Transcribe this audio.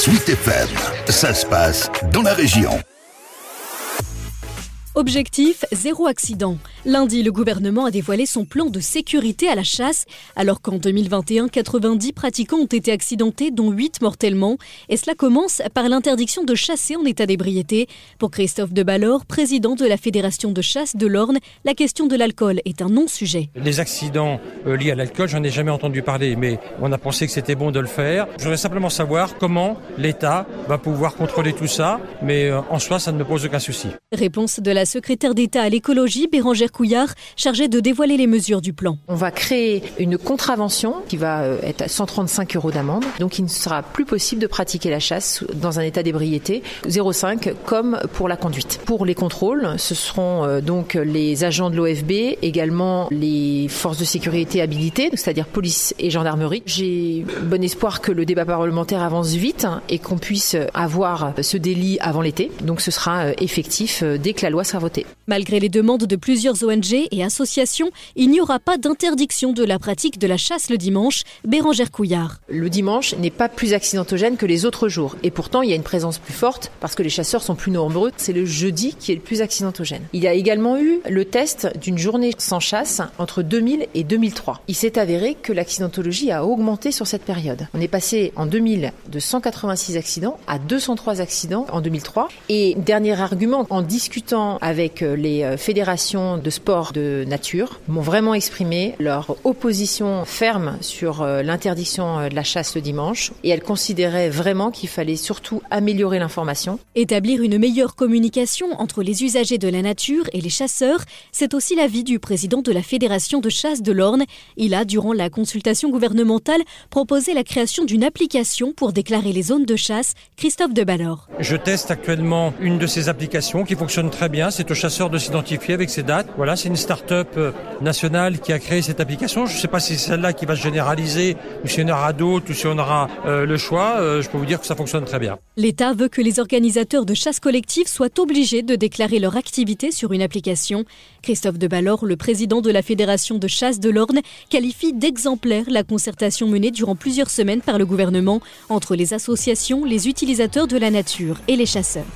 Suite FM, ça se passe dans la région. Objectif zéro accident. Lundi, le gouvernement a dévoilé son plan de sécurité à la chasse, alors qu'en 2021, 90 pratiquants ont été accidentés, dont 8 mortellement. Et cela commence par l'interdiction de chasser en état d'ébriété. Pour Christophe de Ballor, président de la Fédération de chasse de l'Orne, la question de l'alcool est un non-sujet. Les accidents euh, liés à l'alcool, j'en ai jamais entendu parler, mais on a pensé que c'était bon de le faire. Je voudrais simplement savoir comment l'État va pouvoir contrôler tout ça, mais euh, en soi, ça ne me pose aucun souci. Réponse de la secrétaire d'État à l'écologie, Bérangère Couillard, chargée de dévoiler les mesures du plan. On va créer une contravention qui va euh, être à 135 euros d'amende. Donc il ne sera plus possible de pratiquer la chasse dans un état d'ébriété 0,5 comme pour la conduite. Pour les contrôles, ce seront euh, donc les agents de l'OFB, également les forces de sécurité habilitées, c'est-à-dire police et gendarmerie. J'ai bon espoir que le débat parlementaire avance vite et qu'on puisse avoir ce délit avant l'été. Donc ce sera euh, effectif dès que la loi sera Malgré les demandes de plusieurs ONG et associations, il n'y aura pas d'interdiction de la pratique de la chasse le dimanche. Bérangère Couillard. Le dimanche n'est pas plus accidentogène que les autres jours. Et pourtant, il y a une présence plus forte parce que les chasseurs sont plus nombreux. C'est le jeudi qui est le plus accidentogène. Il y a également eu le test d'une journée sans chasse entre 2000 et 2003. Il s'est avéré que l'accidentologie a augmenté sur cette période. On est passé en 2000 de 186 accidents à 203 accidents en 2003. Et dernier argument, en discutant avec euh, les euh, fédérations de sport de nature, m'ont vraiment exprimé leur opposition ferme sur euh, l'interdiction de la chasse le dimanche et elles considéraient vraiment qu'il fallait surtout améliorer l'information. Établir une meilleure communication entre les usagers de la nature et les chasseurs, c'est aussi l'avis du président de la Fédération de chasse de l'Orne. Il a, durant la consultation gouvernementale, proposé la création d'une application pour déclarer les zones de chasse. Christophe de Ballor. Je teste actuellement une de ces applications qui fonctionne très bien c'est aux chasseurs de s'identifier avec ces dates. Voilà, c'est une start-up euh, nationale qui a créé cette application. Je ne sais pas si c'est celle-là qui va se généraliser ou si on aura d'autres ou si on aura euh, le choix. Euh, je peux vous dire que ça fonctionne très bien. L'État veut que les organisateurs de chasse collective soient obligés de déclarer leur activité sur une application. Christophe de Ballor, le président de la Fédération de chasse de l'Orne, qualifie d'exemplaire la concertation menée durant plusieurs semaines par le gouvernement entre les associations, les utilisateurs de la nature et les chasseurs.